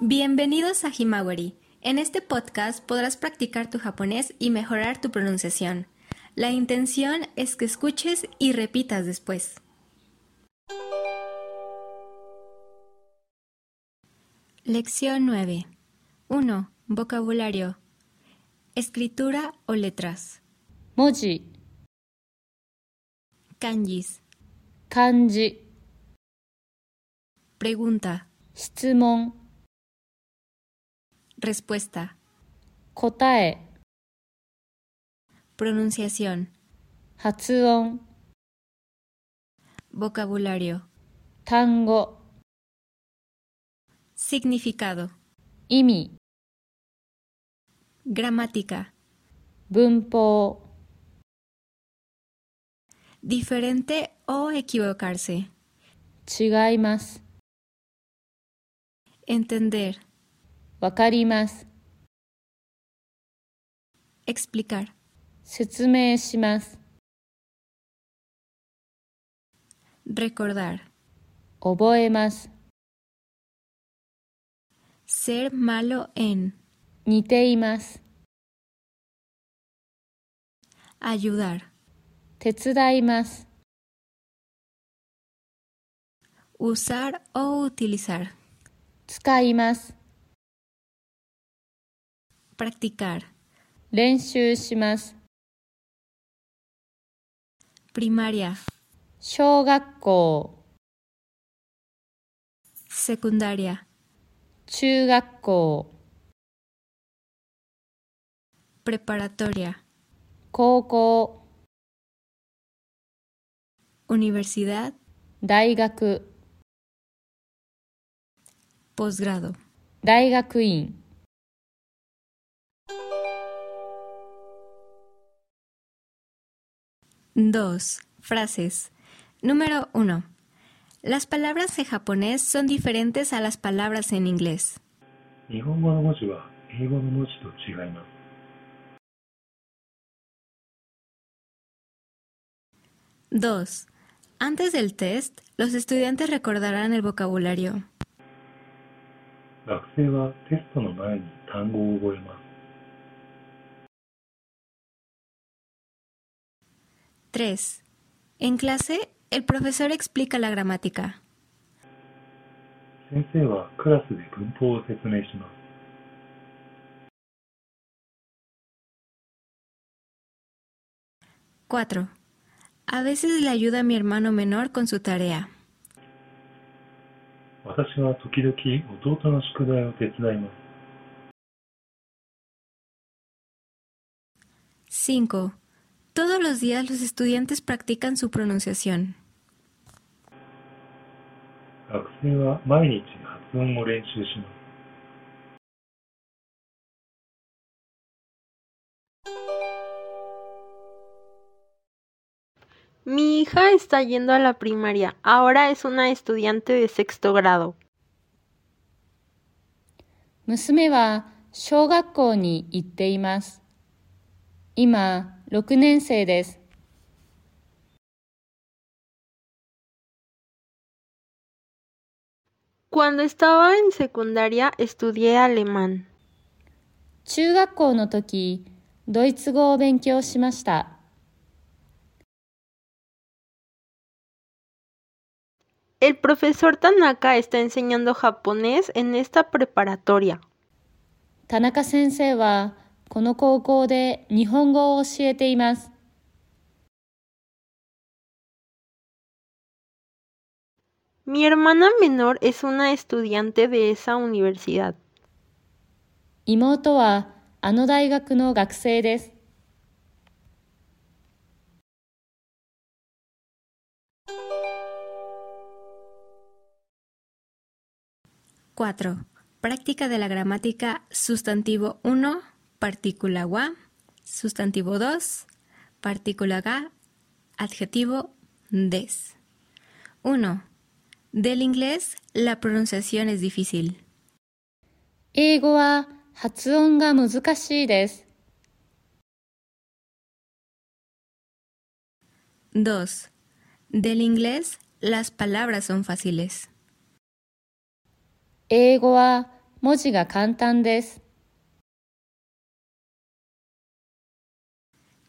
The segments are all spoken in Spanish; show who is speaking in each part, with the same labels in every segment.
Speaker 1: Bienvenidos a Himawari. En este podcast podrás practicar tu japonés y mejorar tu pronunciación. La intención es que escuches y repitas después. Lección 9. 1. Vocabulario. Escritura o letras.
Speaker 2: Moji.
Speaker 1: Kanjis.
Speaker 2: Kanji.
Speaker 1: Pregunta.
Speaker 2: 質問
Speaker 1: Respuesta.
Speaker 2: Kotae.
Speaker 1: Pronunciación.
Speaker 2: Hatsuon.
Speaker 1: Vocabulario.
Speaker 2: Tango.
Speaker 1: Significado.
Speaker 2: Imi.
Speaker 1: Gramática.
Speaker 2: Bunpo.
Speaker 1: Diferente o equivocarse.
Speaker 2: Chigaimas.
Speaker 1: Entender. Explicar.
Speaker 2: Setsumashimas.
Speaker 1: Recordar.
Speaker 2: Oboemasu.
Speaker 1: Ser malo en.
Speaker 2: Niteimasu.
Speaker 1: Ayudar.
Speaker 2: Tetsudaimasu.
Speaker 1: Usar o utilizar.
Speaker 2: Tsukaimasu
Speaker 1: Practicar.
Speaker 2: 練習します。
Speaker 1: Primaria.
Speaker 2: 小学校、
Speaker 1: Secundaria.
Speaker 2: 中学校、
Speaker 1: Preparatoria.
Speaker 2: 高校、
Speaker 1: Universidad.
Speaker 2: 大学、
Speaker 1: Posgrado.
Speaker 2: 大学院、
Speaker 1: 2. Frases. Número 1. Las palabras en japonés son diferentes a las palabras en inglés.
Speaker 3: 日本語の文字は英語の文字と違います。
Speaker 1: 2. Antes del test, los estudiantes recordarán el vocabulario.
Speaker 3: 学生はテストの前に単語を覚えます。
Speaker 1: 3. En clase, el profesor explica la gramática. Cuatro. A veces le ayuda a mi hermano menor con su tarea. Cinco. Todos los días los estudiantes practican su pronunciación.
Speaker 3: 学生は毎日発音を練習します。
Speaker 4: Mi hija está yendo a la primaria. Ahora es una estudiante de sexto grado.
Speaker 2: 娘は小学校に行っています。今、 6年生です。
Speaker 4: Cuando estaba en secundaria estudié alemán.
Speaker 2: 中学校の時、ドイツ語を勉強しました。
Speaker 4: El profesor Tanaka está enseñando japonés en esta preparatoria.
Speaker 2: 田中先生は、 この高校で日本語を教えています。
Speaker 4: Mi hermana menor es una estudiante de esa universidad.
Speaker 2: 妹は、あの大学の学生です。
Speaker 1: 4. Práctica de la gramática sustantivo 1, partícula wa, sustantivo 2, partícula ga, adjetivo des. 1. Del inglés, la pronunciación es difícil.
Speaker 2: 英語は発音が難しいです。
Speaker 1: 2. Del inglés, las palabras son fáciles.
Speaker 2: 英語は 文字が簡単です。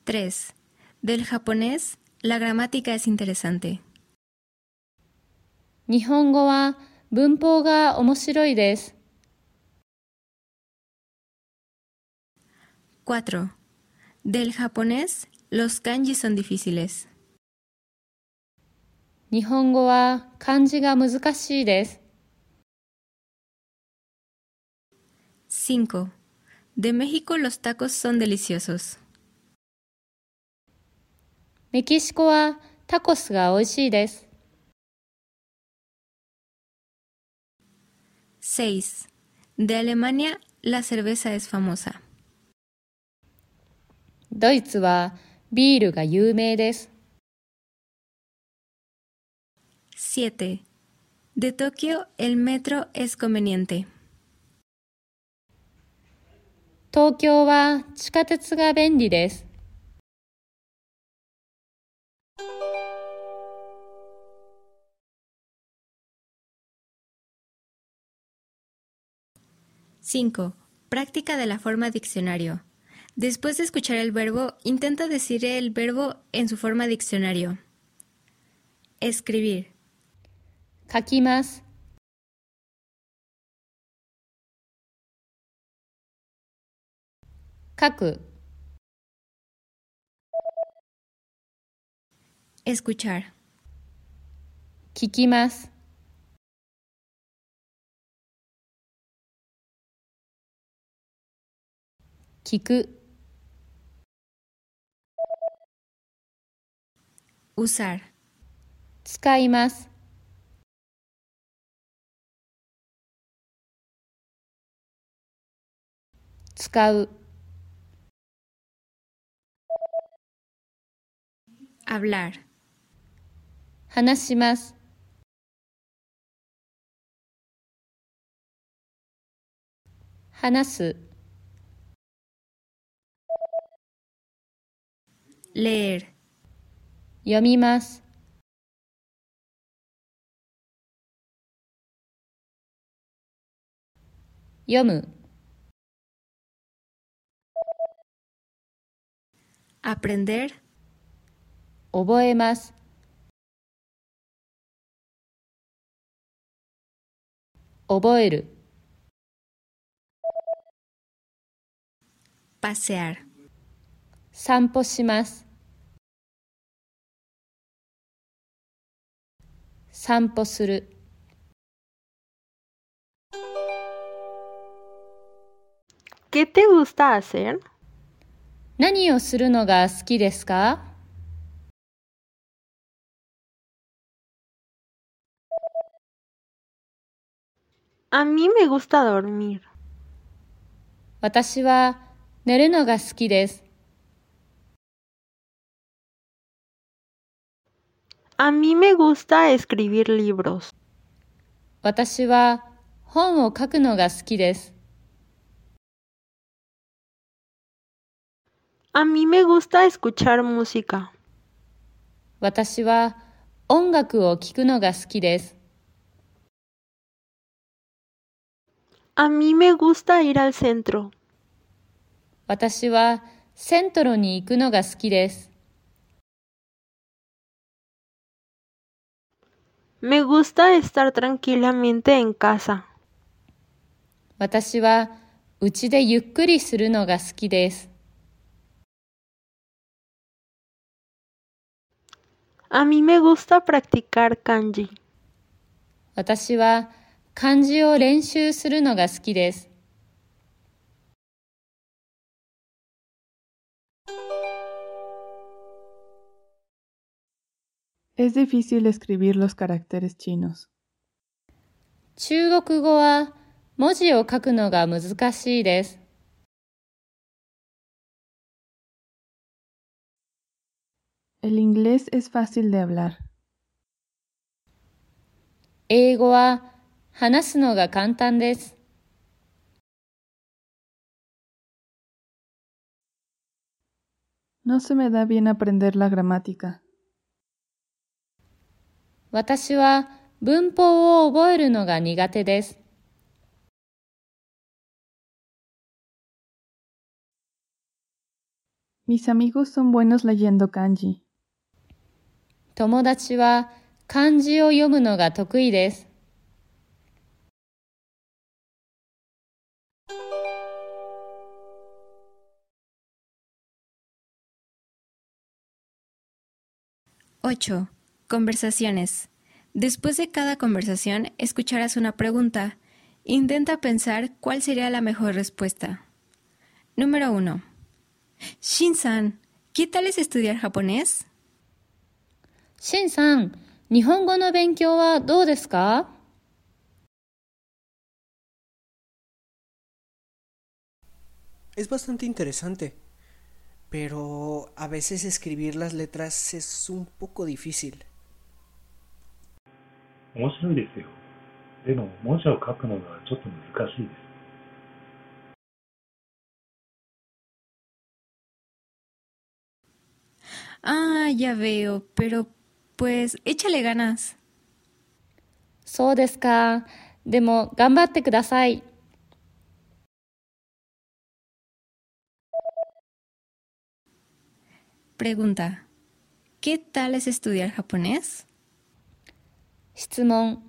Speaker 1: 3. Del japonés, la gramática es interesante.
Speaker 2: 日本語は文法が面白いです。
Speaker 1: 4. Del japonés, los kanji son difíciles.
Speaker 2: 日本語は漢字が難しいです。
Speaker 1: 5. De México los tacos son deliciosos.
Speaker 2: メキシコはタコスが美味しいです。
Speaker 1: 6. De Alemania, la cerveza es famosa.
Speaker 2: ドイツはビールが有名です。
Speaker 1: 7. De Tokio, el metro es conveniente.
Speaker 2: 東京は地下鉄が便利です。
Speaker 1: 5. Práctica de la forma diccionario. Después de escuchar el verbo, intenta decir el verbo en su forma diccionario. Escribir.
Speaker 2: Kakimas. Kaku.
Speaker 1: Escuchar.
Speaker 2: Kikimas. 聞く、
Speaker 1: Usar.
Speaker 2: 使います。使う、
Speaker 1: Hablar.
Speaker 2: 話します。話す、
Speaker 1: leer.
Speaker 2: Yomimas. Yomu.
Speaker 1: Aprender.
Speaker 2: Oboemas. Oboeru.
Speaker 1: Pasear.
Speaker 2: Sanpo shimasu. 散歩する、
Speaker 4: ¿Qué te gusta hacer?
Speaker 2: 何をするのが好きですか
Speaker 4: A mí me gusta dormir.
Speaker 2: 私は寝るのが好きです。
Speaker 4: A mí me gusta escribir libros.
Speaker 2: 私は本を書くのが好きです。
Speaker 4: A mí me gusta escuchar música.
Speaker 2: 私は音楽を聴くのが好きです。
Speaker 4: A mí me gusta ir al centro.
Speaker 2: 私はセントロに行くのが好きです。
Speaker 4: Me gusta estar tranquilamente en casa.
Speaker 2: 私は家でゆっくりするのが好きです。
Speaker 4: A mí me gusta practicar kanji.
Speaker 2: 私は漢字を練習するのが好きです。
Speaker 5: Es difícil escribir los caracteres chinos.
Speaker 2: 中国語は文字を書くのが難しいです。
Speaker 5: El inglés es fácil de hablar.
Speaker 2: 英語は話すのが簡単です。
Speaker 5: No se me da bien aprender la gramática.
Speaker 2: 私は文法を覚えるのが苦手です。
Speaker 5: Mis amigos son buenos leyendo kanji.
Speaker 2: 友達は漢字を読むのが得意です。
Speaker 1: 8. Conversaciones. Después de cada conversación, escucharás una pregunta. Intenta pensar cuál sería la mejor respuesta. Número 1. Shin-san, ¿qué tal es estudiar japonés?
Speaker 2: Shin-san, ¿nihongo no wa dou ka?
Speaker 6: Es bastante interesante, pero a veces escribir las letras es un poco difícil.
Speaker 3: 面白いですよ。でも、文字を書くのがちょっと難しいです。
Speaker 1: Ah, ya veo, pero pues échale ganas.
Speaker 2: そうですか。でも頑張ってください。
Speaker 1: Pregunta. ¿Qué tal es estudiar japonés?
Speaker 2: 質問。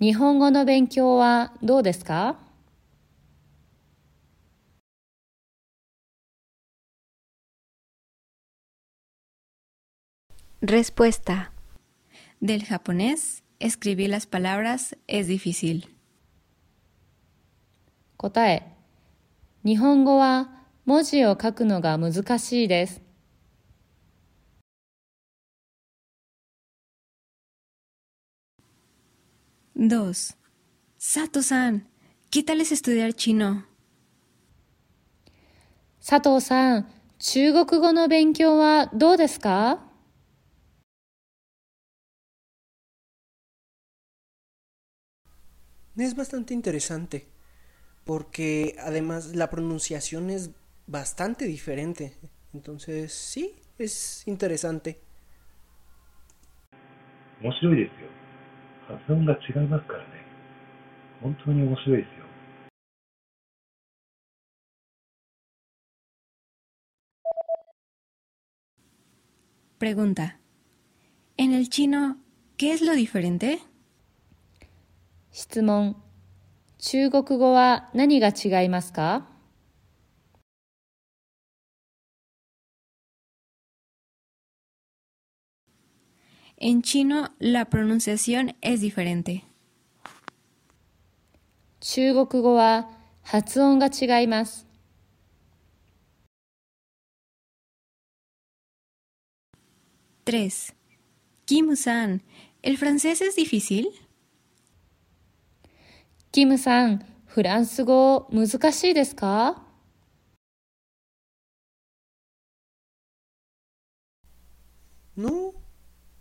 Speaker 2: 日本語の勉強はどうですか
Speaker 1: Respuesta. Del japonés, escribir las palabras es difícil.
Speaker 2: 答え。日本語は文字を書くのが難しいです。
Speaker 1: 2. Sato-san, ¿qué tal es estudiar chino?
Speaker 2: 佐藤さん、中国語の勉強はどうですか
Speaker 6: Es bastante interesante, porque además la pronunciación es bastante diferente. Entonces, sí, es interesante.
Speaker 3: 面白いですよ。 発音が違いますからね。本当に面白いですよ。
Speaker 1: レグンタ N. chino, ¿qué es lo デ
Speaker 2: 質問。中国語は何が違いますか？
Speaker 1: En chino, la pronunciación es diferente.
Speaker 2: 中国語は発音が違います。
Speaker 1: 3. Kim-san, ¿el francés es difícil?
Speaker 2: キムさん、フ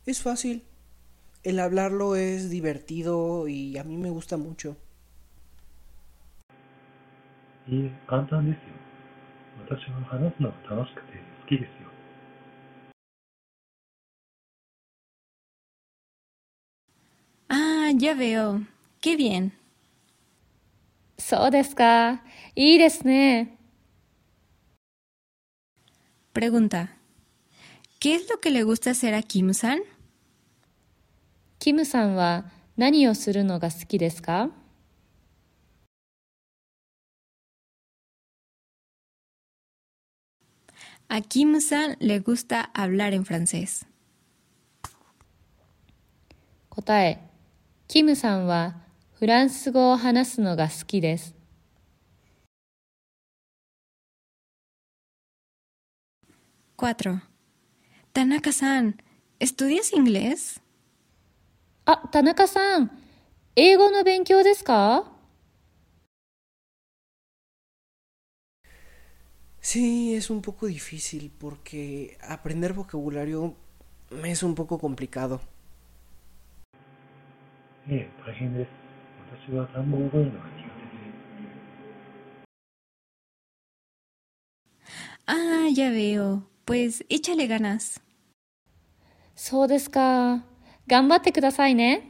Speaker 6: es fácil. El hablarlo es divertido y a mí me gusta mucho.
Speaker 3: いいえ、簡単ですよ。私は話すのが楽しくて好きですよ。
Speaker 1: Ah, ya veo. Qué bien.
Speaker 2: そうですか。いいですね。
Speaker 1: Pregunta. ¿Qué es lo que le gusta hacer a Kim-san?
Speaker 2: キムさんは何をするのが好きですか
Speaker 1: A Kim-san le gusta hablar en francés.
Speaker 2: 答え。キムさんはフランス語を話すのが好きです。
Speaker 1: 4. Tanaka-san, ¿estudias inglés?
Speaker 2: あ、田中さん、英語の勉強ですか
Speaker 6: Sí, es un poco difícil porque aprender vocabulario es un poco complicado.
Speaker 3: ええ、大変です。私は単語を覚えるのが苦手で。
Speaker 1: Ah, ya veo. Pues échale ganas.
Speaker 2: そうですか。 頑張ってくださいね。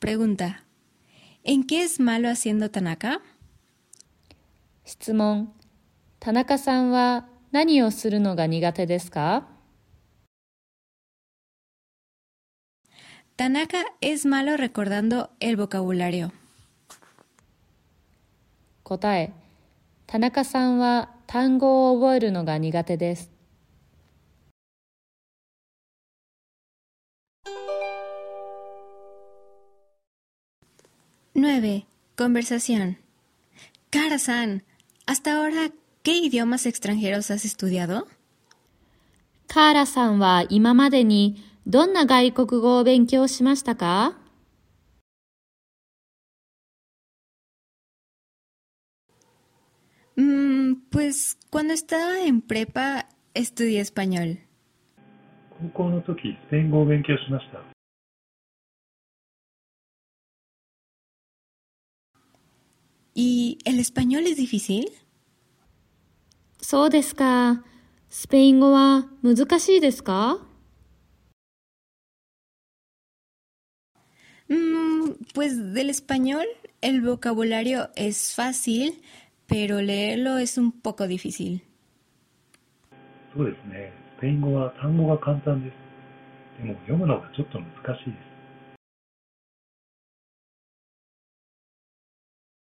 Speaker 1: Pregunta. ¿En qué es malo haciendo Tanaka?
Speaker 2: 質問。田中さんは何をするのが苦手ですか
Speaker 1: Tanaka es malo recordando el vocabulario.
Speaker 2: 答え。田中さんは単語を覚えるのが苦手です。
Speaker 1: 9. Conversación. Kara-san, hasta ahora, ¿qué idiomas extranjeros has estudiado?
Speaker 2: カーラさんは今までにどんな外国語を勉強しましたか
Speaker 1: Mm, pues cuando estaba en prepa estudié español.
Speaker 3: 高校の時、スペイン語を勉強しました。
Speaker 1: ¿Y el español es difícil?
Speaker 2: そうですか。スペイン語は難しいですか
Speaker 1: Mm, pues del español el vocabulario es fácil, pero leerlo es un poco difícil.
Speaker 3: そうですね。スペイン語は単語が簡単です。でも読むのがちょっと難しいです。